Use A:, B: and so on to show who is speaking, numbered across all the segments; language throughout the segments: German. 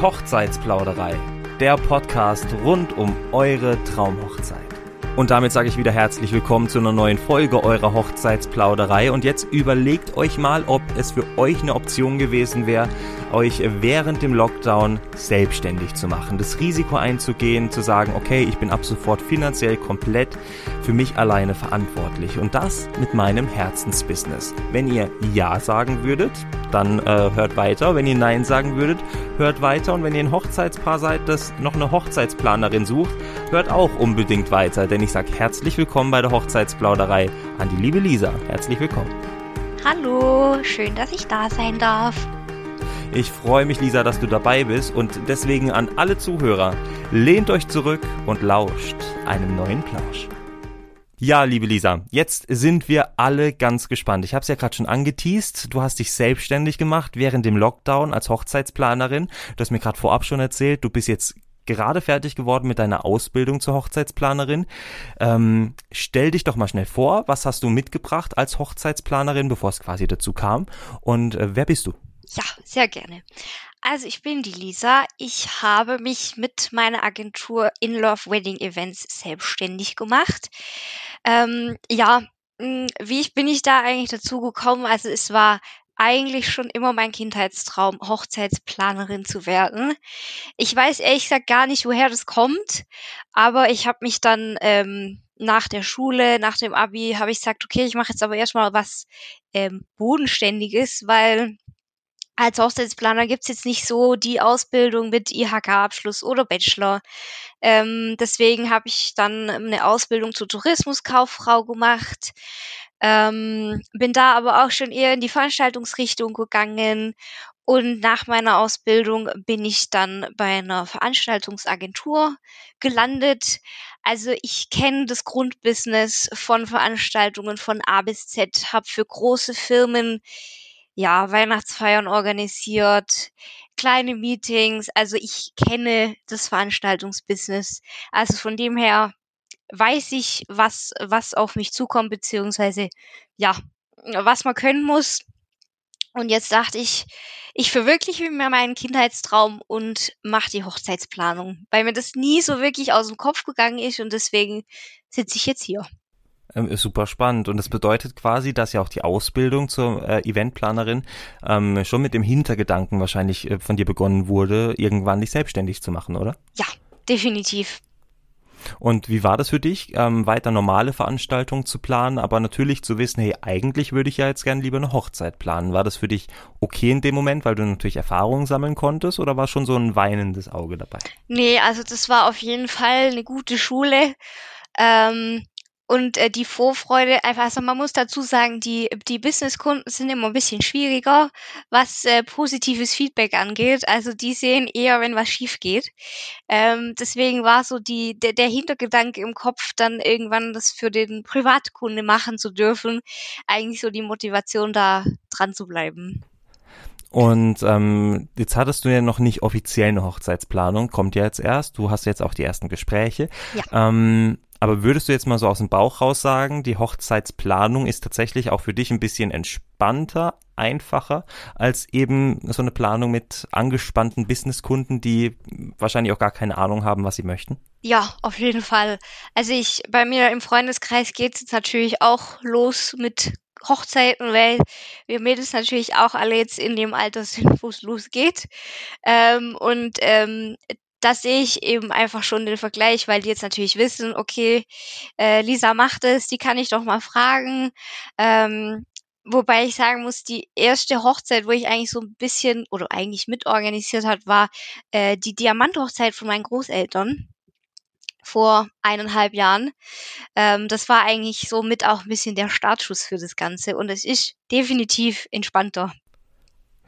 A: Hochzeitsplauderei, der Podcast rund um eure Traumhochzeit. Und damit sage ich wieder herzlich willkommen zu einer neuen Folge eurer Hochzeitsplauderei. Und jetzt überlegt euch mal, ob es für euch eine Option gewesen wäre, euch während dem Lockdown selbstständig zu machen, das Risiko einzugehen, zu sagen, okay, ich bin ab sofort finanziell komplett für mich alleine verantwortlich und das mit meinem Herzensbusiness. Wenn ihr Ja sagen würdet, dann äh, hört weiter. Wenn ihr Nein sagen würdet, hört weiter. Und wenn ihr ein Hochzeitspaar seid, das noch eine Hochzeitsplanerin sucht, hört auch unbedingt weiter. Denn ich sage herzlich willkommen bei der Hochzeitsplauderei an die liebe Lisa. Herzlich willkommen.
B: Hallo, schön, dass ich da sein darf.
A: Ich freue mich, Lisa, dass du dabei bist und deswegen an alle Zuhörer, lehnt euch zurück und lauscht einem neuen Plausch. Ja, liebe Lisa, jetzt sind wir alle ganz gespannt. Ich habe es ja gerade schon angeteased. Du hast dich selbstständig gemacht während dem Lockdown als Hochzeitsplanerin. Du hast mir gerade vorab schon erzählt, du bist jetzt gerade fertig geworden mit deiner Ausbildung zur Hochzeitsplanerin. Ähm, stell dich doch mal schnell vor, was hast du mitgebracht als Hochzeitsplanerin, bevor es quasi dazu kam? Und äh, wer bist du?
B: Ja, sehr gerne. Also ich bin die Lisa. Ich habe mich mit meiner Agentur In Love Wedding Events selbstständig gemacht. Ähm, ja, hm, wie ich, bin ich da eigentlich dazu gekommen? Also es war eigentlich schon immer mein Kindheitstraum, Hochzeitsplanerin zu werden. Ich weiß ehrlich gesagt gar nicht, woher das kommt, aber ich habe mich dann ähm, nach der Schule, nach dem Abi, habe ich gesagt, okay, ich mache jetzt aber erstmal was ähm, Bodenständiges, weil als Hochzeitsplaner gibt's jetzt nicht so die Ausbildung mit IHK-Abschluss oder Bachelor. Ähm, deswegen habe ich dann eine Ausbildung zur Tourismuskauffrau gemacht. Ähm, bin da aber auch schon eher in die Veranstaltungsrichtung gegangen. Und nach meiner Ausbildung bin ich dann bei einer Veranstaltungsagentur gelandet. Also ich kenne das Grundbusiness von Veranstaltungen von A bis Z, habe für große Firmen ja, Weihnachtsfeiern organisiert, kleine Meetings. Also ich kenne das Veranstaltungsbusiness. Also von dem her weiß ich, was, was auf mich zukommt, beziehungsweise ja, was man können muss. Und jetzt dachte ich, ich verwirkliche mir meinen Kindheitstraum und mache die Hochzeitsplanung, weil mir das nie so wirklich aus dem Kopf gegangen ist und deswegen sitze ich jetzt hier.
A: Ähm, ist super spannend. Und das bedeutet quasi, dass ja auch die Ausbildung zur äh, Eventplanerin ähm, schon mit dem Hintergedanken wahrscheinlich äh, von dir begonnen wurde, irgendwann dich selbstständig zu machen, oder?
B: Ja, definitiv.
A: Und wie war das für dich, ähm, weiter normale Veranstaltungen zu planen, aber natürlich zu wissen, hey, eigentlich würde ich ja jetzt gern lieber eine Hochzeit planen. War das für dich okay in dem Moment, weil du natürlich Erfahrungen sammeln konntest oder war schon so ein weinendes Auge dabei?
B: Nee, also das war auf jeden Fall eine gute Schule. Ähm, und äh, die Vorfreude, einfach, also man muss dazu sagen, die, die Businesskunden sind immer ein bisschen schwieriger, was äh, positives Feedback angeht. Also die sehen eher, wenn was schief geht. Ähm, deswegen war so die, der, der Hintergedanke im Kopf, dann irgendwann das für den Privatkunde machen zu dürfen, eigentlich so die Motivation, da dran zu bleiben.
A: Und ähm, jetzt hattest du ja noch nicht offiziell eine Hochzeitsplanung, kommt ja jetzt erst. Du hast jetzt auch die ersten Gespräche. Ja. Ähm, aber würdest du jetzt mal so aus dem Bauch raus sagen, die Hochzeitsplanung ist tatsächlich auch für dich ein bisschen entspannter, einfacher als eben so eine Planung mit angespannten Businesskunden, die wahrscheinlich auch gar keine Ahnung haben, was sie möchten?
B: Ja, auf jeden Fall. Also ich, bei mir im Freundeskreis geht es natürlich auch los mit Hochzeiten, weil wir Mädels natürlich auch alle jetzt in dem Alter sind, wo es losgeht. Ähm, und ähm, das sehe ich eben einfach schon den Vergleich, weil die jetzt natürlich wissen, okay, äh, Lisa macht es, die kann ich doch mal fragen. Ähm, wobei ich sagen muss, die erste Hochzeit, wo ich eigentlich so ein bisschen oder eigentlich mitorganisiert hat, war äh, die Diamanthochzeit von meinen Großeltern vor eineinhalb Jahren. Ähm, das war eigentlich so mit auch ein bisschen der Startschuss für das Ganze und es ist definitiv entspannter.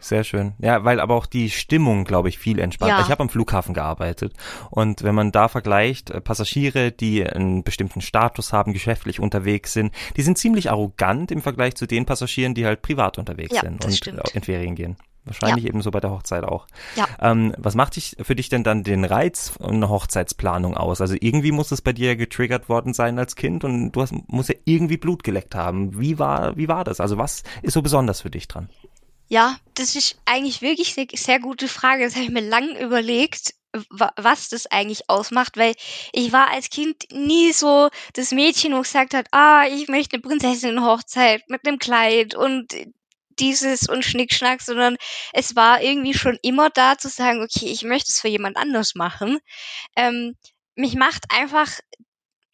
A: Sehr schön. Ja, weil aber auch die Stimmung, glaube ich, viel entspannter. Ja. Ich habe am Flughafen gearbeitet und wenn man da vergleicht, äh, Passagiere, die einen bestimmten Status haben, geschäftlich unterwegs sind, die sind ziemlich arrogant im Vergleich zu den Passagieren, die halt privat unterwegs ja, sind und stimmt. in Ferien gehen. Wahrscheinlich ja. ebenso bei der Hochzeit auch. Ja. Ähm, was macht dich für dich denn dann den Reiz einer Hochzeitsplanung aus? Also irgendwie muss es bei dir getriggert worden sein als Kind und du hast, musst ja irgendwie Blut geleckt haben. Wie war, wie war das? Also was ist so besonders für dich dran?
B: Ja, das ist eigentlich wirklich eine sehr gute Frage. Das habe ich mir lang überlegt, was das eigentlich ausmacht, weil ich war als Kind nie so das Mädchen, wo gesagt hat, ah, ich möchte eine Prinzessin-Hochzeit mit einem Kleid und dieses und Schnickschnack, sondern es war irgendwie schon immer da zu sagen, okay, ich möchte es für jemand anders machen. Ähm, mich macht einfach,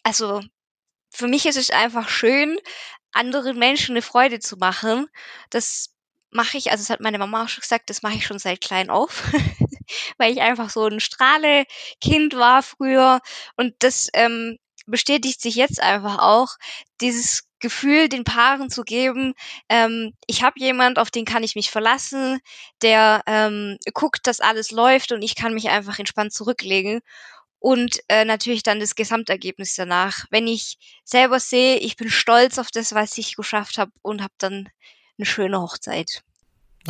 B: also für mich ist es einfach schön, anderen Menschen eine Freude zu machen. Das mache ich, also das hat meine Mama auch schon gesagt, das mache ich schon seit klein auf, weil ich einfach so ein Strahle-Kind war früher und das ähm, bestätigt sich jetzt einfach auch, dieses Gefühl den Paaren zu geben, ähm, ich habe jemand, auf den kann ich mich verlassen, der ähm, guckt, dass alles läuft und ich kann mich einfach entspannt zurücklegen und äh, natürlich dann das Gesamtergebnis danach. Wenn ich selber sehe, ich bin stolz auf das, was ich geschafft habe und habe dann eine schöne Hochzeit.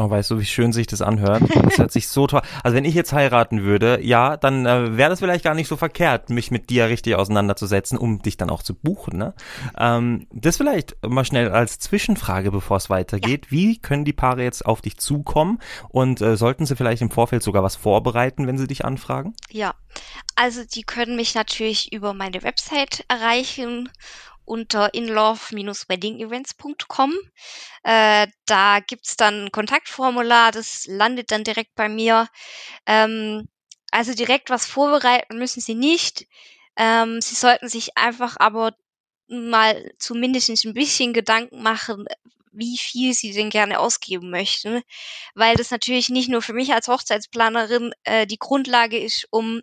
A: Oh, weißt du, wie schön sich das anhört? Das hört sich so toll. Also wenn ich jetzt heiraten würde, ja, dann äh, wäre das vielleicht gar nicht so verkehrt, mich mit dir richtig auseinanderzusetzen, um dich dann auch zu buchen. Ne? Ähm, das vielleicht mal schnell als Zwischenfrage, bevor es weitergeht. Ja. Wie können die Paare jetzt auf dich zukommen? Und äh, sollten sie vielleicht im Vorfeld sogar was vorbereiten, wenn sie dich anfragen?
B: Ja, also die können mich natürlich über meine Website erreichen unter inlove-weddingevents.com. Äh, da gibt's dann ein Kontaktformular, das landet dann direkt bei mir. Ähm, also direkt was vorbereiten müssen Sie nicht. Ähm, Sie sollten sich einfach aber mal zumindest ein bisschen Gedanken machen, wie viel sie denn gerne ausgeben möchten, weil das natürlich nicht nur für mich als Hochzeitsplanerin äh, die Grundlage ist, um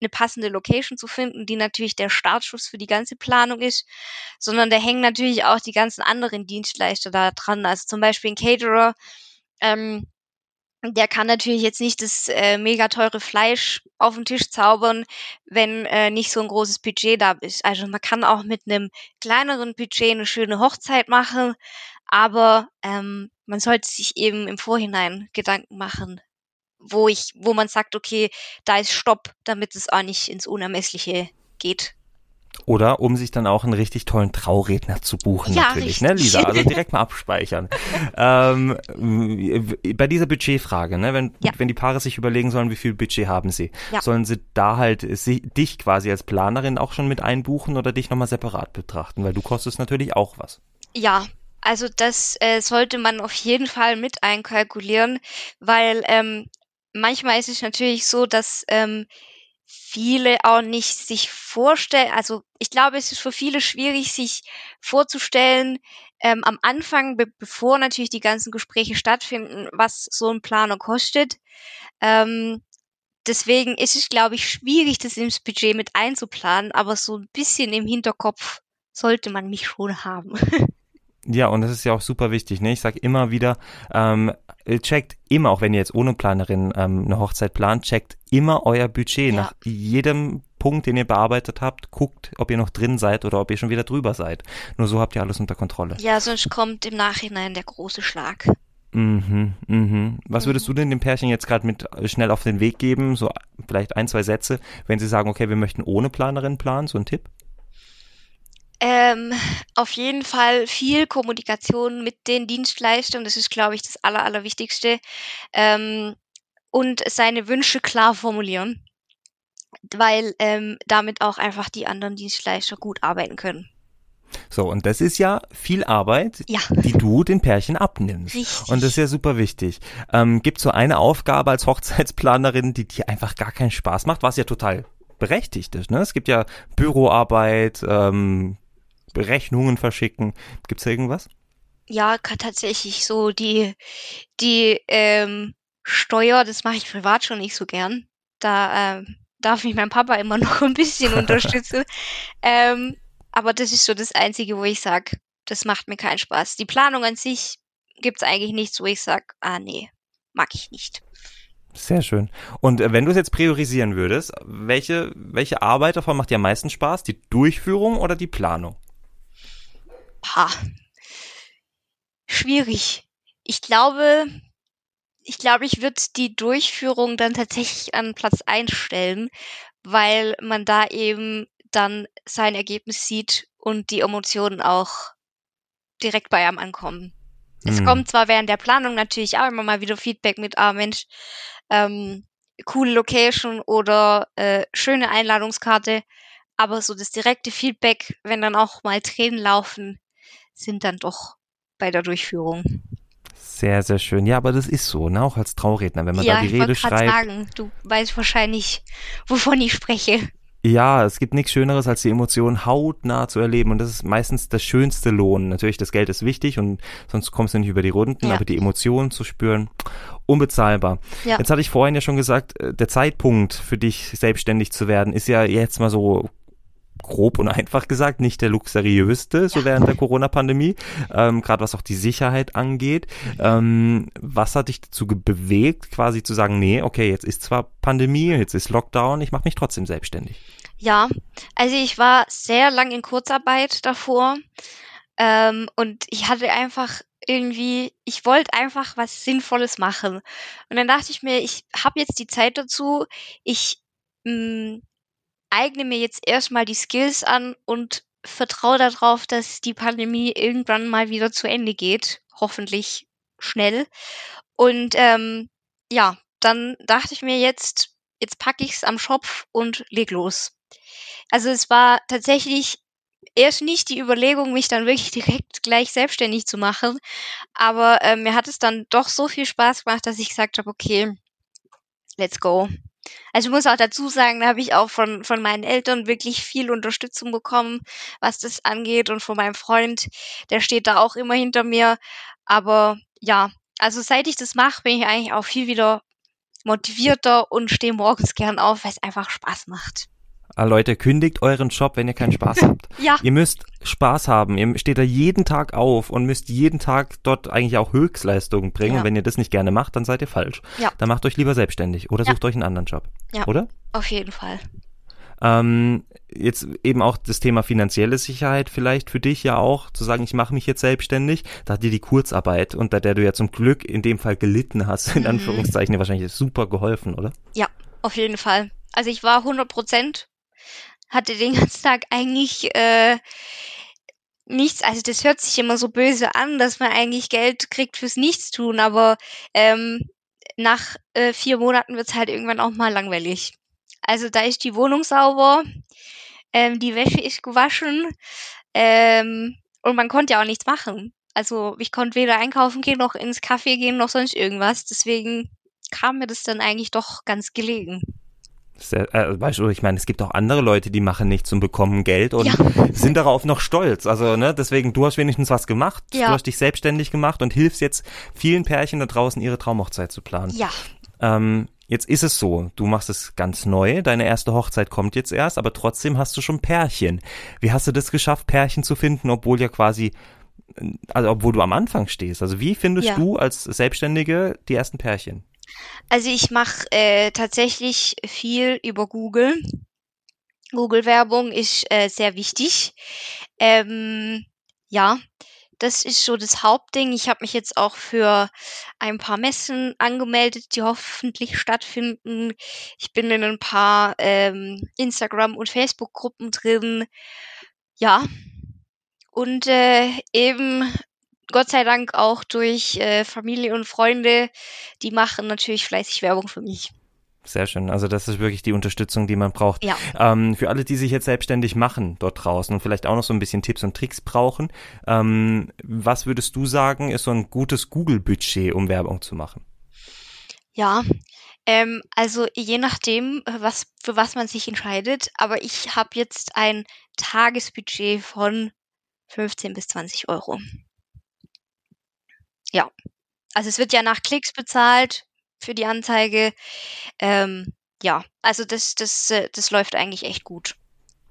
B: eine passende Location zu finden, die natürlich der Startschuss für die ganze Planung ist, sondern da hängen natürlich auch die ganzen anderen Dienstleister da dran. Also zum Beispiel ein Caterer, ähm, der kann natürlich jetzt nicht das äh, mega teure Fleisch auf den Tisch zaubern, wenn äh, nicht so ein großes Budget da ist. Also man kann auch mit einem kleineren Budget eine schöne Hochzeit machen, aber ähm, man sollte sich eben im Vorhinein Gedanken machen, wo ich, wo man sagt, okay, da ist Stopp, damit es auch nicht ins Unermessliche geht.
A: Oder um sich dann auch einen richtig tollen Trauredner zu buchen, ja, natürlich, ne, richtig. ne, Lisa? Also direkt mal abspeichern. ähm, bei dieser Budgetfrage, ne, wenn, ja. wenn die Paare sich überlegen sollen, wie viel Budget haben sie, ja. sollen sie da halt sie, dich quasi als Planerin auch schon mit einbuchen oder dich nochmal separat betrachten, weil du kostest natürlich auch was.
B: Ja, also das äh, sollte man auf jeden Fall mit einkalkulieren, weil ähm, manchmal ist es natürlich so, dass ähm, viele auch nicht sich vorstellen, also ich glaube, es ist für viele schwierig, sich vorzustellen, ähm, am Anfang, be bevor natürlich die ganzen Gespräche stattfinden, was so ein Planer kostet. Ähm, deswegen ist es, glaube ich, schwierig, das ins Budget mit einzuplanen, aber so ein bisschen im Hinterkopf sollte man mich schon haben.
A: Ja, und das ist ja auch super wichtig. Ne? Ich sage immer wieder, ähm, checkt immer, auch wenn ihr jetzt ohne Planerin ähm, eine Hochzeit plant, checkt immer euer Budget. Ja. Nach jedem Punkt, den ihr bearbeitet habt, guckt, ob ihr noch drin seid oder ob ihr schon wieder drüber seid. Nur so habt ihr alles unter Kontrolle.
B: Ja, sonst kommt im Nachhinein der große Schlag.
A: Mhm, mhm. Was würdest du denn dem Pärchen jetzt gerade mit äh, schnell auf den Weg geben? So vielleicht ein, zwei Sätze, wenn sie sagen, okay, wir möchten ohne Planerin planen, so ein Tipp?
B: Ähm, auf jeden Fall viel Kommunikation mit den Dienstleistern, das ist, glaube ich, das Aller, Allerwichtigste. Ähm, und seine Wünsche klar formulieren, weil ähm, damit auch einfach die anderen Dienstleister gut arbeiten können.
A: So, und das ist ja viel Arbeit, ja. die du den Pärchen abnimmst. Richtig. Und das ist ja super wichtig. Ähm, Gibt so eine Aufgabe als Hochzeitsplanerin, die dir einfach gar keinen Spaß macht, was ja total berechtigt ist. Ne? Es gibt ja Büroarbeit, ähm, Berechnungen verschicken. Gibt's da irgendwas?
B: Ja, tatsächlich so die, die ähm, Steuer, das mache ich privat schon nicht so gern. Da ähm, darf mich mein Papa immer noch ein bisschen unterstützen. Ähm, aber das ist so das Einzige, wo ich sage, das macht mir keinen Spaß. Die Planung an sich gibt's eigentlich nichts, wo ich sage, ah nee, mag ich nicht.
A: Sehr schön. Und äh, wenn du es jetzt priorisieren würdest, welche, welche Arbeit davon macht dir am meisten Spaß? Die Durchführung oder die Planung?
B: Ha. Schwierig. Ich glaube, ich glaube, ich würde die Durchführung dann tatsächlich an Platz einstellen, weil man da eben dann sein Ergebnis sieht und die Emotionen auch direkt bei einem ankommen. Es
A: Hm.
B: kommt zwar während der Planung natürlich auch immer mal wieder Feedback mit, ah Mensch, ähm, coole Location oder äh, schöne Einladungskarte, aber so das direkte Feedback, wenn dann auch mal Tränen laufen, sind dann doch bei der Durchführung.
A: Sehr, sehr schön. Ja, aber das ist so, ne? Auch als Trauredner, wenn man
B: ja,
A: da die
B: ich
A: Rede
B: wollte gerade
A: schreibt.
B: sagen, du weißt wahrscheinlich, wovon ich spreche.
A: Ja, es gibt nichts Schöneres, als die Emotionen hautnah zu erleben. Und das ist meistens das schönste Lohn. Natürlich, das Geld ist wichtig und sonst kommst du nicht über die Runden,
B: Ja.
A: aber die Emotionen zu spüren, unbezahlbar.
B: Ja.
A: Jetzt hatte ich vorhin ja schon gesagt, äh, der Zeitpunkt für dich selbstständig zu werden ist ja jetzt mal so grob und einfach gesagt nicht der luxuriöste, so während der Corona-Pandemie, ähm, gerade was auch die Sicherheit angeht. Ähm, was hat dich dazu bewegt, quasi zu sagen, nee, okay, jetzt ist zwar Pandemie, jetzt ist Lockdown, ich mache mich trotzdem selbstständig.
B: Ja, also ich war sehr lang in Kurzarbeit davor ähm, und ich hatte einfach irgendwie, ich wollte einfach was Sinnvolles machen. Und dann dachte ich mir, ich habe jetzt die Zeit dazu, ich mh, eigne mir jetzt erstmal die Skills an und vertraue darauf, dass die Pandemie irgendwann mal wieder zu Ende geht. Hoffentlich schnell. Und ähm, ja, dann dachte ich mir jetzt, jetzt packe ich's am Schopf und leg los. Also es war tatsächlich erst nicht die Überlegung, mich dann wirklich direkt gleich selbstständig zu machen, aber äh, mir hat es dann doch so viel Spaß gemacht, dass ich gesagt habe, okay, let's go. Also ich muss auch dazu sagen, da habe ich auch von, von meinen Eltern wirklich viel Unterstützung bekommen, was das angeht und von meinem Freund, der steht da auch immer hinter mir. Aber ja, also seit ich das mache, bin ich eigentlich auch viel wieder motivierter und stehe morgens gern auf, weil es einfach Spaß macht.
A: Ah, Leute, kündigt euren Job, wenn ihr keinen Spaß habt.
B: Ja,
A: Ihr müsst Spaß haben. Ihr steht da jeden Tag auf und müsst jeden Tag dort eigentlich auch Höchstleistungen bringen.
B: Ja.
A: Und wenn ihr das nicht gerne macht, dann seid ihr falsch.
B: Ja.
A: Dann macht euch lieber selbstständig oder
B: Ja.
A: sucht euch einen anderen Job.
B: Ja.
A: Oder?
B: auf jeden Fall.
A: Ähm, jetzt eben auch das Thema finanzielle Sicherheit vielleicht für dich ja auch, zu sagen, ich mache mich jetzt selbstständig. Da hat dir die Kurzarbeit, unter der du ja zum Glück in dem Fall gelitten hast, in
B: Mhm.
A: Anführungszeichen, wahrscheinlich super geholfen, oder?
B: Ja, auf jeden Fall. Also ich war 100 Prozent, hatte den ganzen Tag eigentlich äh, nichts. Also das hört sich immer so böse an, dass man eigentlich Geld kriegt fürs Nichtstun, aber ähm, nach äh, vier Monaten wird's halt irgendwann auch mal langweilig. Also da ist die Wohnung sauber, ähm, die Wäsche ist gewaschen ähm, und man konnte ja auch nichts machen. Also ich konnte weder einkaufen gehen, noch ins Café gehen, noch sonst irgendwas. Deswegen kam mir das dann eigentlich doch ganz gelegen.
A: Sehr, äh, weißt du, ich meine, es gibt auch andere Leute, die machen nichts und bekommen Geld und
B: Ja.
A: sind darauf noch stolz. Also, ne, deswegen, du hast wenigstens was gemacht.
B: Ja.
A: Du hast dich selbstständig gemacht und hilfst jetzt vielen Pärchen da draußen, ihre Traumhochzeit zu planen.
B: Ja,
A: Ähm, jetzt ist es so, du machst es ganz neu, deine erste Hochzeit kommt jetzt erst, aber trotzdem hast du schon Pärchen. Wie hast du das geschafft, Pärchen zu finden, obwohl ja quasi, also obwohl du am Anfang stehst? Also wie findest
B: Ja.
A: du als Selbstständige die ersten Pärchen?
B: Also ich mache äh, tatsächlich viel über Google. Google-Werbung ist äh, sehr wichtig. Ähm, ja, das ist so das Hauptding. Ich habe mich jetzt auch für ein paar Messen angemeldet, die hoffentlich stattfinden. Ich bin in ein paar ähm, Instagram- und Facebook-Gruppen drin. Ja. Und äh, eben Gott sei Dank auch durch äh, Familie und Freunde, die machen natürlich fleißig Werbung für mich.
A: Sehr schön. Also das ist wirklich die Unterstützung, die man braucht.
B: Ja.
A: Ähm, für alle, die sich jetzt selbstständig machen dort draußen und vielleicht auch noch so ein bisschen Tipps und Tricks brauchen, ähm, was würdest du sagen, ist so ein gutes Google-Budget, um Werbung zu machen?
B: Ja, ähm, also je nachdem, was für was man sich entscheidet, aber ich habe jetzt ein Tagesbudget von 15 bis 20 Euro. Ja, also es wird ja nach Klicks bezahlt für die Anzeige. Ähm, ja, also das, das, äh, das läuft eigentlich echt gut.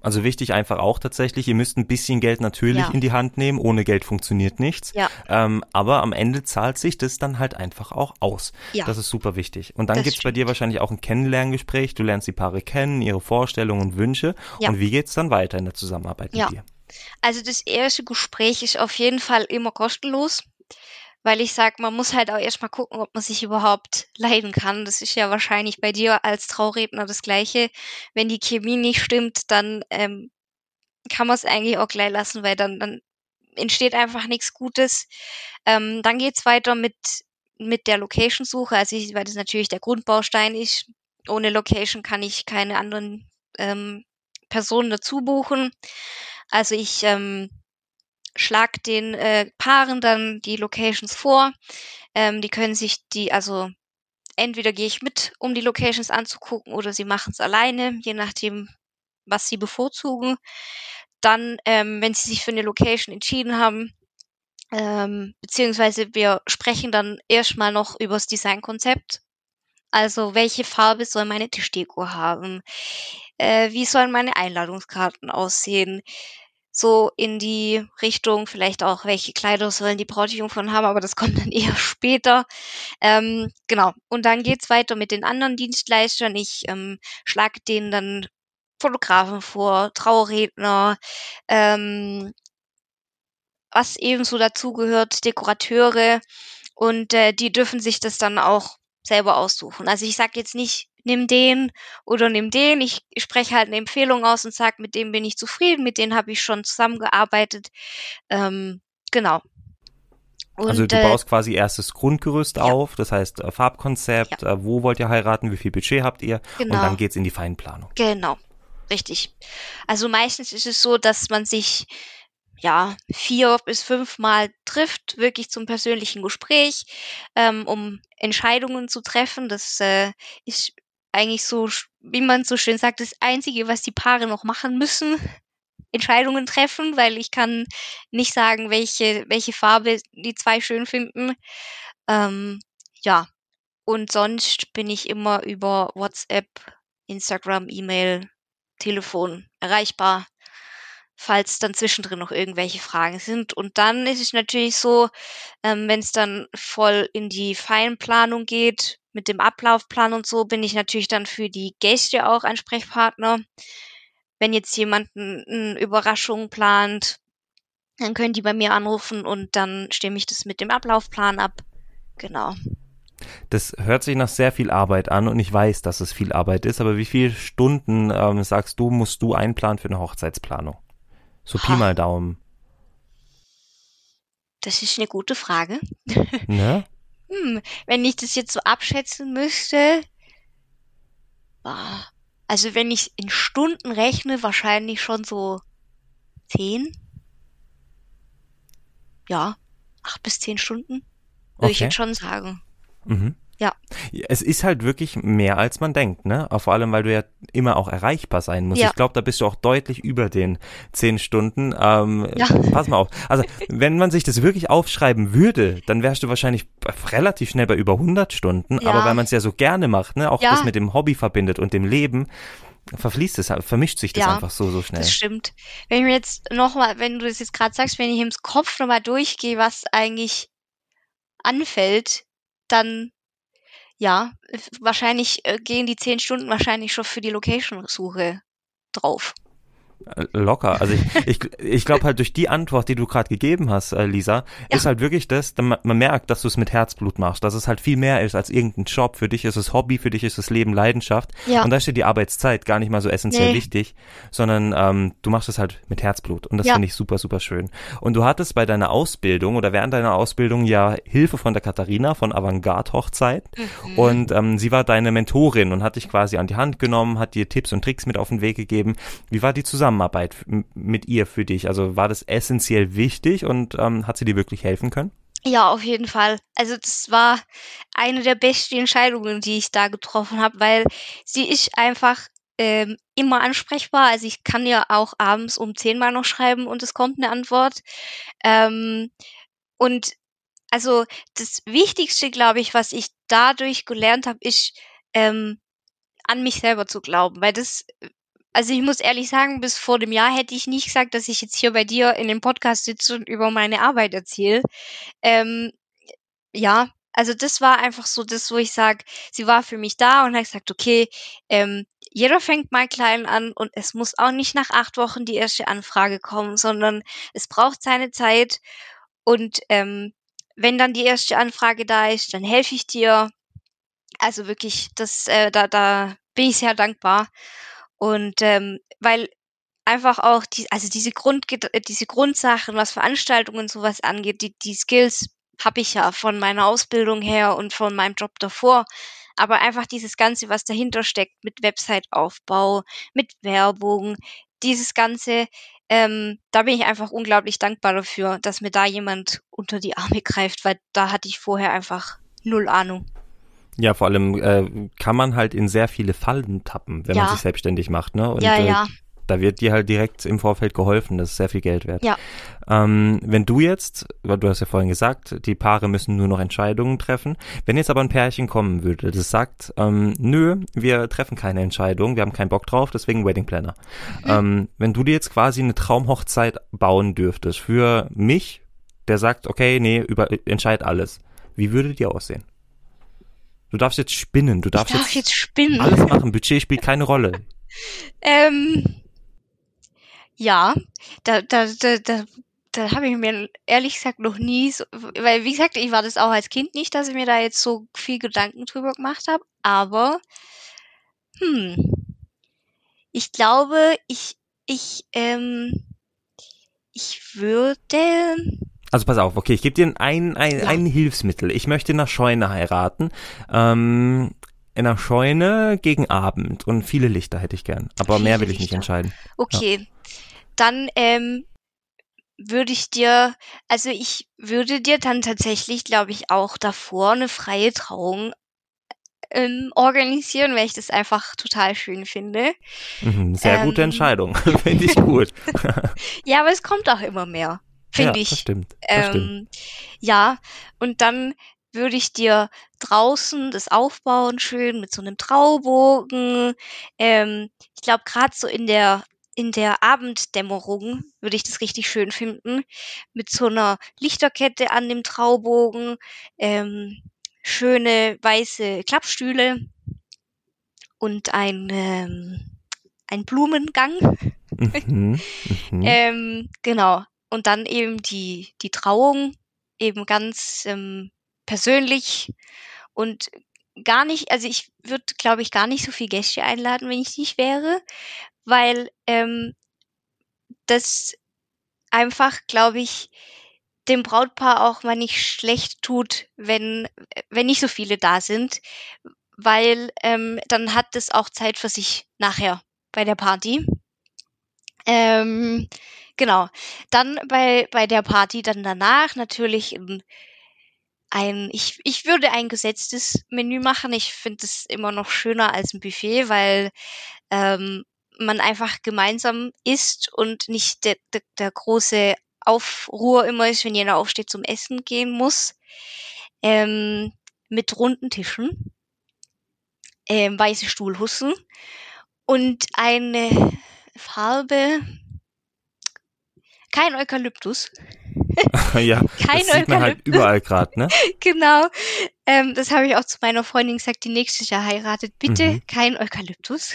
A: Also wichtig einfach auch tatsächlich, ihr müsst ein bisschen Geld natürlich
B: Ja.
A: in die Hand nehmen. Ohne Geld funktioniert nichts.
B: Ja.
A: Ähm, aber am Ende zahlt sich das dann halt einfach auch aus.
B: Ja.
A: Das ist super wichtig. Und dann
B: Das
A: gibt's bei dir wahrscheinlich auch ein Kennenlerngespräch. Du lernst die Paare kennen, ihre Vorstellungen und Wünsche.
B: Ja.
A: Und wie geht's dann weiter in der Zusammenarbeit mit dir?
B: Also das erste Gespräch ist auf jeden Fall immer kostenlos, weil ich sag, man muss halt auch erstmal gucken, ob man sich überhaupt leiden kann. Das ist ja wahrscheinlich bei dir als Trauredner das Gleiche. Wenn die Chemie nicht stimmt, dann ähm, kann man es eigentlich auch gleich lassen, weil dann, dann entsteht einfach nichts Gutes. Ähm, dann geht's weiter mit, mit der Location-Suche, also ich, weil das natürlich der Grundbaustein ist. Ohne Location kann ich keine anderen ähm, Personen dazu buchen. Also ich ähm, schlag den äh, Paaren dann die Locations vor. Ähm, die können sich die, also entweder gehe ich mit, um die Locations anzugucken, oder sie machen es alleine, je nachdem, was sie bevorzugen. Dann, ähm, wenn sie sich für eine Location entschieden haben, ähm, beziehungsweise wir sprechen dann erstmal noch über das Designkonzept. Also welche Farbe soll meine Tischdeko haben? Äh, wie sollen meine Einladungskarten aussehen? So in die Richtung, vielleicht auch, welche Kleider sollen die Brautjungfern haben, aber das kommt dann eher später. Ähm, genau. Und dann geht's weiter mit den anderen Dienstleistern. Ich ähm, schlage denen dann Fotografen vor, Trauredner, ähm, was ebenso dazugehört, Dekorateure und äh, die dürfen sich das dann auch selber aussuchen. Also ich sage jetzt nicht, nimm den oder nimm den. Ich, spreche halt eine Empfehlung aus und sage, mit dem bin ich zufrieden, mit denen habe ich schon zusammengearbeitet. Ähm, genau.
A: Und, also du äh, baust quasi erstes Grundgerüst ja. auf, das heißt äh, Farbkonzept, ja. äh, wo wollt ihr heiraten, wie viel Budget habt ihr genau. und dann geht's in die Feinplanung.
B: Genau, richtig. Also meistens ist es so, dass man sich ja, vier bis fünf Mal trifft, wirklich zum persönlichen Gespräch, ähm, um Entscheidungen zu treffen. Das äh, ist eigentlich so, wie man so schön sagt, das Einzige, was die Paare noch machen müssen. Entscheidungen treffen, weil ich kann nicht sagen, welche, welche Farbe die zwei schön finden. Ähm, ja, und sonst bin ich immer über WhatsApp, Instagram, E-Mail, Telefon erreichbar falls dann zwischendrin noch irgendwelche Fragen sind. Und dann ist es natürlich so, ähm, wenn es dann voll in die Feinplanung geht, mit dem Ablaufplan und so, bin ich natürlich dann für die Gäste auch Ansprechpartner. Wenn jetzt jemand eine Überraschung plant, dann können die bei mir anrufen und dann stimme ich das mit dem Ablaufplan ab. Genau.
A: Das hört sich nach sehr viel Arbeit an und ich weiß, dass es viel Arbeit ist, aber wie viele Stunden ähm, sagst du, musst du einplanen für eine Hochzeitsplanung? So Pi mal Daumen.
B: Das ist eine gute Frage. Ne? hm, wenn ich das jetzt so abschätzen müsste, also wenn ich in Stunden rechne, wahrscheinlich schon so zehn. Ja, acht bis zehn Stunden, würde okay. ich jetzt schon sagen.
A: Mhm. Ja. Es ist halt wirklich mehr, als man denkt, ne? Vor allem, weil du ja immer auch erreichbar sein musst. Ja. Ich glaube, da bist du auch deutlich über den zehn Stunden. Ähm, ja. Pass mal auf. Also, wenn man sich das wirklich aufschreiben würde, dann wärst du wahrscheinlich relativ schnell bei über 100 Stunden. Ja. Aber weil man es ja so gerne macht, ne? Auch ja. das mit dem Hobby verbindet und dem Leben, verfließt es, vermischt sich das ja, einfach so, so schnell.
B: Das stimmt. Wenn ich mir jetzt nochmal, wenn du das jetzt gerade sagst, wenn ich im Kopf nochmal durchgehe, was eigentlich anfällt, dann ja, wahrscheinlich äh, gehen die zehn Stunden wahrscheinlich schon für die Location-Suche drauf.
A: Locker. Also ich, ich, ich glaube halt durch die Antwort, die du gerade gegeben hast, äh, Lisa, ja. ist halt wirklich das, man, man merkt, dass du es mit Herzblut machst, dass es halt viel mehr ist als irgendein Job. Für dich ist es Hobby, für dich ist es Leben Leidenschaft. Ja. Und da dir die Arbeitszeit gar nicht mal so essentiell nee. wichtig, sondern ähm, du machst es halt mit Herzblut. Und das ja. finde ich super, super schön. Und du hattest bei deiner Ausbildung oder während deiner Ausbildung ja Hilfe von der Katharina von Avantgarde Hochzeit. Mhm. Und ähm, sie war deine Mentorin und hat dich quasi an die Hand genommen, hat dir Tipps und Tricks mit auf den Weg gegeben. Wie war die Zusammenarbeit? Zusammenarbeit mit ihr für dich? Also war das essentiell wichtig und ähm, hat sie dir wirklich helfen können?
B: Ja, auf jeden Fall. Also das war eine der besten Entscheidungen, die ich da getroffen habe, weil sie ist einfach ähm, immer ansprechbar. Also ich kann ja auch abends um zehnmal noch schreiben und es kommt eine Antwort. Ähm, und also das Wichtigste, glaube ich, was ich dadurch gelernt habe, ist ähm, an mich selber zu glauben, weil das also ich muss ehrlich sagen, bis vor dem Jahr hätte ich nicht gesagt, dass ich jetzt hier bei dir in dem Podcast sitze und über meine Arbeit erzähle. Ähm, ja, also das war einfach so das, wo ich sage, sie war für mich da und hat gesagt, okay, ähm, jeder fängt mal klein an und es muss auch nicht nach acht Wochen die erste Anfrage kommen, sondern es braucht seine Zeit und ähm, wenn dann die erste Anfrage da ist, dann helfe ich dir. Also wirklich, das, äh, da, da bin ich sehr dankbar. Und ähm, weil einfach auch die, also diese Grund, diese Grundsachen, was Veranstaltungen sowas angeht, die, die Skills habe ich ja von meiner Ausbildung her und von meinem Job davor. Aber einfach dieses Ganze, was dahinter steckt, mit Website-Aufbau, mit Werbung, dieses Ganze, ähm, da bin ich einfach unglaublich dankbar dafür, dass mir da jemand unter die Arme greift, weil da hatte ich vorher einfach null Ahnung.
A: Ja, vor allem äh, kann man halt in sehr viele Fallen tappen, wenn ja. man sich selbstständig macht, ne?
B: Und, ja,
A: äh,
B: ja.
A: Da wird dir halt direkt im Vorfeld geholfen, das ist sehr viel Geld wert.
B: Ja.
A: Ähm, wenn du jetzt, weil du hast ja vorhin gesagt, die Paare müssen nur noch Entscheidungen treffen. Wenn jetzt aber ein Pärchen kommen würde, das sagt, ähm, nö, wir treffen keine Entscheidung, wir haben keinen Bock drauf, deswegen Wedding Planner. Mhm. Ähm, wenn du dir jetzt quasi eine Traumhochzeit bauen dürftest für mich, der sagt, okay, nee, über, entscheid alles. Wie würde die aussehen? Du darfst jetzt spinnen, du darfst
B: ich darf
A: jetzt,
B: jetzt spinnen.
A: alles machen. Budget spielt keine Rolle.
B: ähm, ja, da, da, da, da, da habe ich mir ehrlich gesagt noch nie so, weil wie gesagt, ich war das auch als Kind nicht, dass ich mir da jetzt so viel Gedanken drüber gemacht habe, aber hm, ich glaube, ich, ich, ähm, ich würde.
A: Also pass auf, okay, ich gebe dir ein, ein, ja. ein Hilfsmittel. Ich möchte in einer Scheune heiraten. Ähm, in einer Scheune gegen Abend und viele Lichter hätte ich gern. Aber viele mehr will ich Lichter. nicht entscheiden.
B: Okay. Ja dann ähm, würde ich dir, also ich würde dir dann tatsächlich, glaube ich, auch davor eine freie Trauung ähm, organisieren, weil ich das einfach total schön finde.
A: Mhm, sehr ähm, gute Entscheidung, finde ich gut.
B: ja, aber es kommt auch immer mehr, finde
A: ja,
B: ich.
A: Das stimmt. Das
B: ähm,
A: stimmt.
B: Ja, und dann würde ich dir draußen das aufbauen, schön mit so einem Traubogen. Ähm, ich glaube, gerade so in der in der Abenddämmerung würde ich das richtig schön finden. Mit so einer Lichterkette an dem Traubogen, ähm, schöne weiße Klappstühle und ein, ähm, ein Blumengang. Mhm, mhm. ähm, genau. Und dann eben die, die Trauung, eben ganz ähm, persönlich und gar nicht, also ich würde, glaube ich, gar nicht so viel Gäste einladen, wenn ich nicht wäre, weil ähm, das einfach, glaube ich, dem Brautpaar auch mal nicht schlecht tut, wenn, wenn nicht so viele da sind, weil ähm, dann hat es auch Zeit für sich nachher bei der Party. Ähm, genau. Dann bei, bei der Party dann danach natürlich ein, ein ich, ich würde ein gesetztes Menü machen. Ich finde es immer noch schöner als ein Buffet, weil ähm, man einfach gemeinsam isst und nicht der, der, der große Aufruhr immer ist, wenn jeder aufsteht zum Essen gehen muss. Ähm, mit runden Tischen, ähm, weiße Stuhlhussen und eine Farbe, kein Eukalyptus.
A: ja, kein das sieht man halt überall gerade, ne?
B: genau. Ähm, das habe ich auch zu meiner Freundin gesagt, die nächstes Jahr heiratet. Bitte mhm. kein Eukalyptus.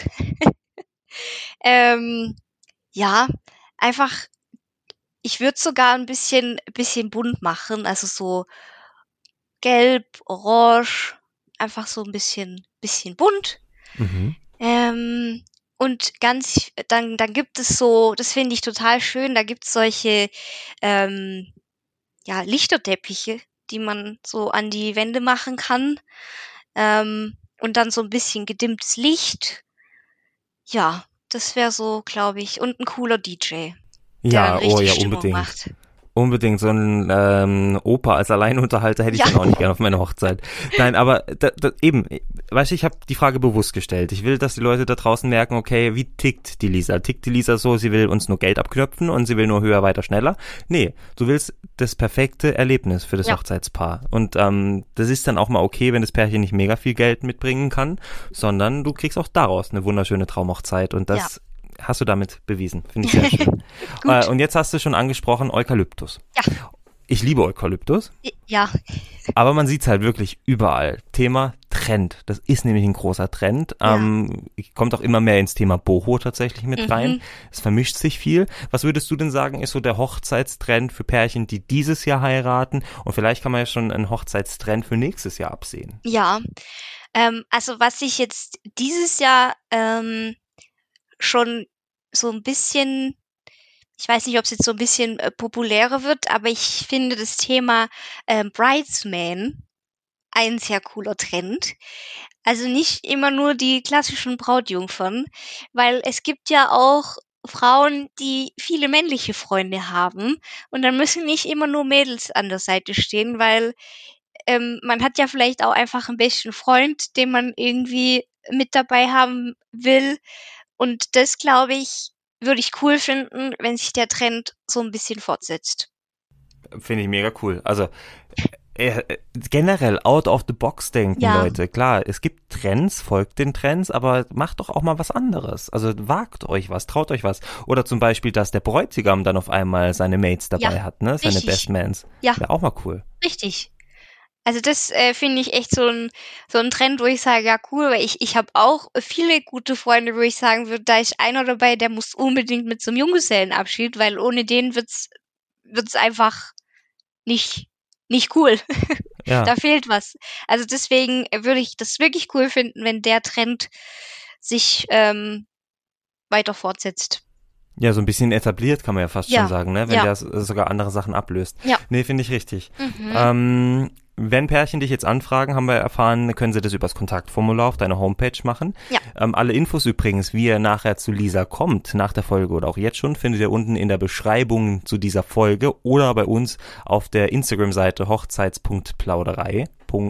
B: ähm, ja, einfach, ich würde sogar ein bisschen, bisschen bunt machen, also so gelb, orange, einfach so ein bisschen, bisschen bunt. Mhm. Ähm, und ganz, dann, dann gibt es so, das finde ich total schön, da gibt es solche, ähm, ja, Lichterteppiche, die man so an die Wände machen kann. Ähm, und dann so ein bisschen gedimmtes Licht ja, das wäre so, glaube ich. Und ein cooler DJ.
A: Ja, oh ja, Stimmung unbedingt. Macht. Unbedingt so ein ähm, Opa als Alleinunterhalter hätte ich ja. dann auch nicht gerne auf meiner Hochzeit. Nein, aber da, da, eben, weißt du, ich habe die Frage bewusst gestellt. Ich will, dass die Leute da draußen merken, okay, wie tickt die Lisa? Tickt die Lisa so, sie will uns nur Geld abknöpfen und sie will nur höher, weiter, schneller? Nee, du willst das perfekte Erlebnis für das ja. Hochzeitspaar. Und ähm, das ist dann auch mal okay, wenn das Pärchen nicht mega viel Geld mitbringen kann, sondern du kriegst auch daraus eine wunderschöne Traumhochzeit. Und das ja hast du damit bewiesen. Finde ich sehr schön. äh, und jetzt hast du schon angesprochen Eukalyptus.
B: Ja.
A: Ich liebe Eukalyptus.
B: Ja.
A: Aber man sieht es halt wirklich überall. Thema Trend. Das ist nämlich ein großer Trend. Ja. Ähm, kommt auch immer mehr ins Thema Boho tatsächlich mit mhm. rein. Es vermischt sich viel. Was würdest du denn sagen, ist so der Hochzeitstrend für Pärchen, die dieses Jahr heiraten? Und vielleicht kann man ja schon einen Hochzeitstrend für nächstes Jahr absehen.
B: Ja. Ähm, also was ich jetzt dieses Jahr ähm, schon so ein bisschen, ich weiß nicht, ob es jetzt so ein bisschen äh, populärer wird, aber ich finde das Thema äh, Bridesman ein sehr cooler Trend. Also nicht immer nur die klassischen Brautjungfern, weil es gibt ja auch Frauen, die viele männliche Freunde haben und dann müssen nicht immer nur Mädels an der Seite stehen, weil ähm, man hat ja vielleicht auch einfach einen besten Freund, den man irgendwie mit dabei haben will. Und das, glaube ich, würde ich cool finden, wenn sich der Trend so ein bisschen fortsetzt.
A: Finde ich mega cool. Also äh, generell out of the box denken, ja. Leute. Klar, es gibt Trends, folgt den Trends, aber macht doch auch mal was anderes. Also wagt euch was, traut euch was. Oder zum Beispiel, dass der Bräutigam dann auf einmal seine Mates dabei ja, hat, ne? Seine richtig. Best Mans. Ja. Wäre auch mal cool.
B: Richtig. Also das äh, finde ich echt so ein, so ein Trend, wo ich sage, ja cool, weil ich, ich habe auch viele gute Freunde, wo ich sagen würde, da ist einer dabei, der muss unbedingt mit zum Junggesellenabschied, weil ohne den wird's wird's einfach nicht nicht cool. Ja. da fehlt was. Also deswegen würde ich das wirklich cool finden, wenn der Trend sich ähm, weiter fortsetzt.
A: Ja, so ein bisschen etabliert kann man ja fast ja. schon sagen, ne? Wenn ja. der sogar andere Sachen ablöst. Ja. Nee, finde ich richtig. Mhm. Ähm, wenn Pärchen dich jetzt anfragen, haben wir erfahren, können sie das übers Kontaktformular auf deiner Homepage machen. Ja. Ähm, alle Infos übrigens, wie ihr nachher zu Lisa kommt, nach der Folge oder auch jetzt schon, findet ihr unten in der Beschreibung zu dieser Folge oder bei uns auf der Instagram-Seite hochzeits.plauderei.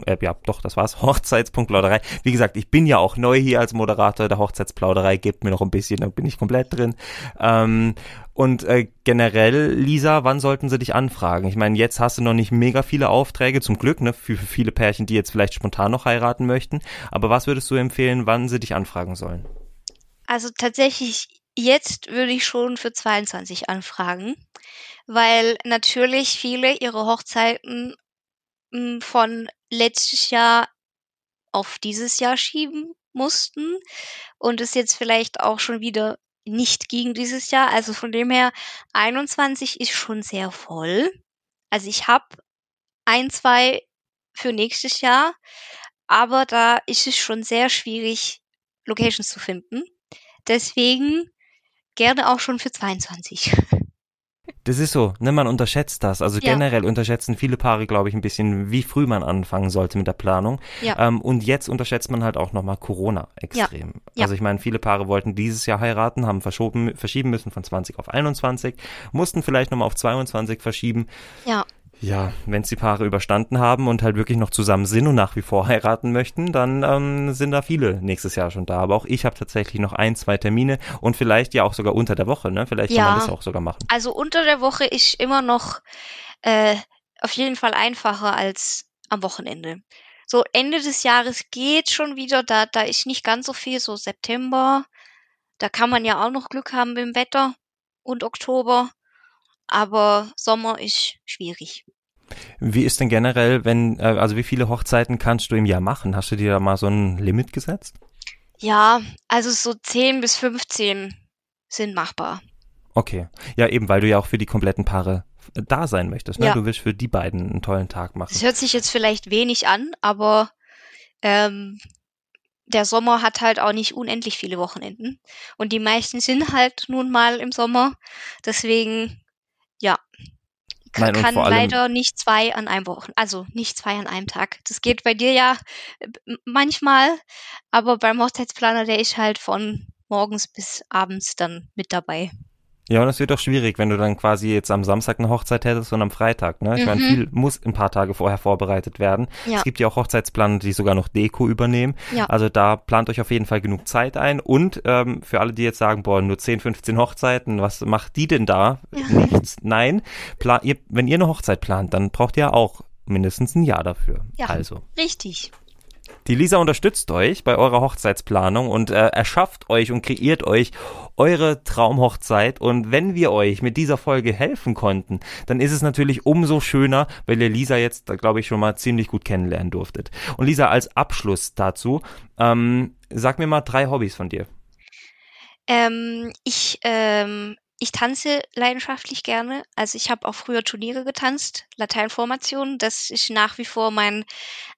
A: Äh, ja, doch, das war's. Hochzeitsplauderei. Wie gesagt, ich bin ja auch neu hier als Moderator der Hochzeitsplauderei. Gebt mir noch ein bisschen, dann bin ich komplett drin. Ähm, und äh, generell, Lisa, wann sollten sie dich anfragen? Ich meine, jetzt hast du noch nicht mega viele Aufträge, zum Glück, ne, für, für viele Pärchen, die jetzt vielleicht spontan noch heiraten möchten. Aber was würdest du empfehlen, wann sie dich anfragen sollen?
B: Also tatsächlich, jetzt würde ich schon für 22 anfragen, weil natürlich viele ihre Hochzeiten hm, von letztes Jahr auf dieses Jahr schieben mussten und es jetzt vielleicht auch schon wieder nicht gegen dieses Jahr. Also von dem her, 21 ist schon sehr voll. Also ich habe ein, zwei für nächstes Jahr, aber da ist es schon sehr schwierig, Locations zu finden. Deswegen gerne auch schon für 22.
A: Das ist so, ne, man unterschätzt das. Also ja. generell unterschätzen viele Paare, glaube ich, ein bisschen, wie früh man anfangen sollte mit der Planung. Ja. Ähm, und jetzt unterschätzt man halt auch nochmal Corona extrem. Ja. Also ich meine, viele Paare wollten dieses Jahr heiraten, haben verschoben, verschieben müssen von 20 auf 21, mussten vielleicht nochmal auf 22 verschieben. Ja. Ja, wenn die Paare überstanden haben und halt wirklich noch zusammen sind und nach wie vor heiraten möchten, dann ähm, sind da viele nächstes Jahr schon da. Aber auch ich habe tatsächlich noch ein, zwei Termine und vielleicht ja auch sogar unter der Woche, ne? Vielleicht ja, kann man das auch sogar machen.
B: Also unter der Woche ist immer noch äh, auf jeden Fall einfacher als am Wochenende. So Ende des Jahres geht schon wieder, da, da ist nicht ganz so viel, so September. Da kann man ja auch noch Glück haben mit dem Wetter und Oktober aber Sommer ist schwierig.
A: Wie ist denn generell, wenn, äh, also wie viele Hochzeiten kannst du im Jahr machen? Hast du dir da mal so ein Limit gesetzt?
B: Ja, also so 10 bis 15 sind machbar.
A: Okay. Ja, eben, weil du ja auch für die kompletten Paare da sein möchtest. Ne? Ja. Du willst für die beiden einen tollen Tag machen.
B: Das hört sich jetzt vielleicht wenig an, aber ähm, der Sommer hat halt auch nicht unendlich viele Wochenenden. Und die meisten sind halt nun mal im Sommer. Deswegen. Nein, kann leider nicht zwei an einem Wochen, also nicht zwei an einem Tag. Das geht bei dir ja äh, manchmal, aber beim Hochzeitsplaner, der ist halt von morgens bis abends dann mit dabei.
A: Ja, und es wird doch schwierig, wenn du dann quasi jetzt am Samstag eine Hochzeit hättest und am Freitag, ne? Ich mhm. meine, viel muss ein paar Tage vorher vorbereitet werden. Ja. Es gibt ja auch Hochzeitsplaner, die sogar noch Deko übernehmen. Ja. Also da plant euch auf jeden Fall genug Zeit ein. Und ähm, für alle, die jetzt sagen, boah, nur 10, 15 Hochzeiten, was macht die denn da? Ja. Nichts. Nein, plan, ihr, wenn ihr eine Hochzeit plant, dann braucht ihr auch mindestens ein Jahr dafür. Ja, also.
B: richtig.
A: Die Lisa unterstützt euch bei eurer Hochzeitsplanung und äh, erschafft euch und kreiert euch eure Traumhochzeit. Und wenn wir euch mit dieser Folge helfen konnten, dann ist es natürlich umso schöner, weil ihr Lisa jetzt, glaube ich, schon mal ziemlich gut kennenlernen durftet. Und Lisa, als Abschluss dazu, ähm, sag mir mal drei Hobbys von dir.
B: Ähm, ich ähm, ich tanze leidenschaftlich gerne. Also ich habe auch früher Turniere getanzt, Lateinformationen. Das ist nach wie vor mein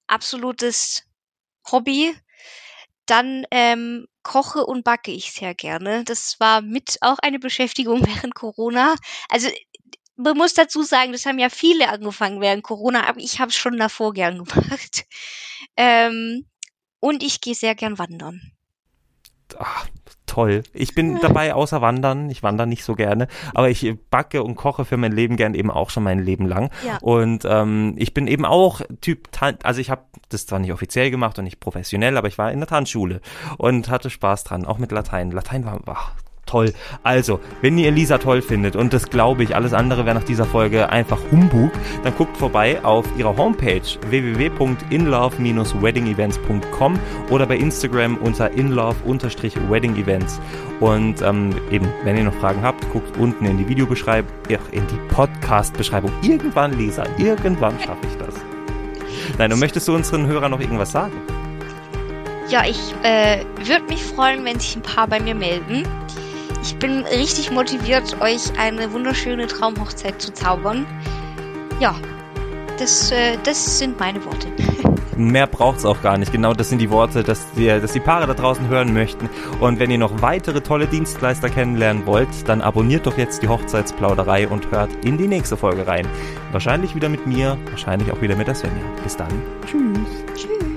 B: absolutes Hobby. Dann ähm, koche und backe ich sehr gerne. Das war mit auch eine Beschäftigung während Corona. Also man muss dazu sagen, das haben ja viele angefangen während Corona, aber ich habe es schon davor gern gemacht. Ähm, und ich gehe sehr gern wandern.
A: Ach, toll. Ich bin dabei außer Wandern. Ich wandere nicht so gerne, aber ich backe und koche für mein Leben gern eben auch schon mein Leben lang. Ja. Und ähm, ich bin eben auch Typ, also ich habe das zwar nicht offiziell gemacht und nicht professionell, aber ich war in der Tanzschule und hatte Spaß dran, auch mit Latein. Latein war, war toll. Also, wenn ihr Lisa toll findet, und das glaube ich, alles andere wäre nach dieser Folge einfach Humbug, dann guckt vorbei auf ihrer Homepage www.inlove-weddingevents.com oder bei Instagram unter inlove-wedding-events. Und ähm, eben, wenn ihr noch Fragen habt, guckt unten in die Videobeschreibung, in die Podcast-Beschreibung. Irgendwann, Lisa, irgendwann schaffe ich das. Nein, und möchtest du unseren Hörern noch irgendwas sagen?
B: Ja, ich äh, würde mich freuen, wenn sich ein paar bei mir melden. Ich bin richtig motiviert, euch eine wunderschöne Traumhochzeit zu zaubern. Ja, das, äh, das sind meine Worte.
A: Mehr braucht es auch gar nicht. Genau das sind die Worte, dass die, dass die Paare da draußen hören möchten. Und wenn ihr noch weitere tolle Dienstleister kennenlernen wollt, dann abonniert doch jetzt die Hochzeitsplauderei und hört in die nächste Folge rein. Wahrscheinlich wieder mit mir, wahrscheinlich auch wieder mit der Svenja. Bis dann. Tschüss. Tschüss.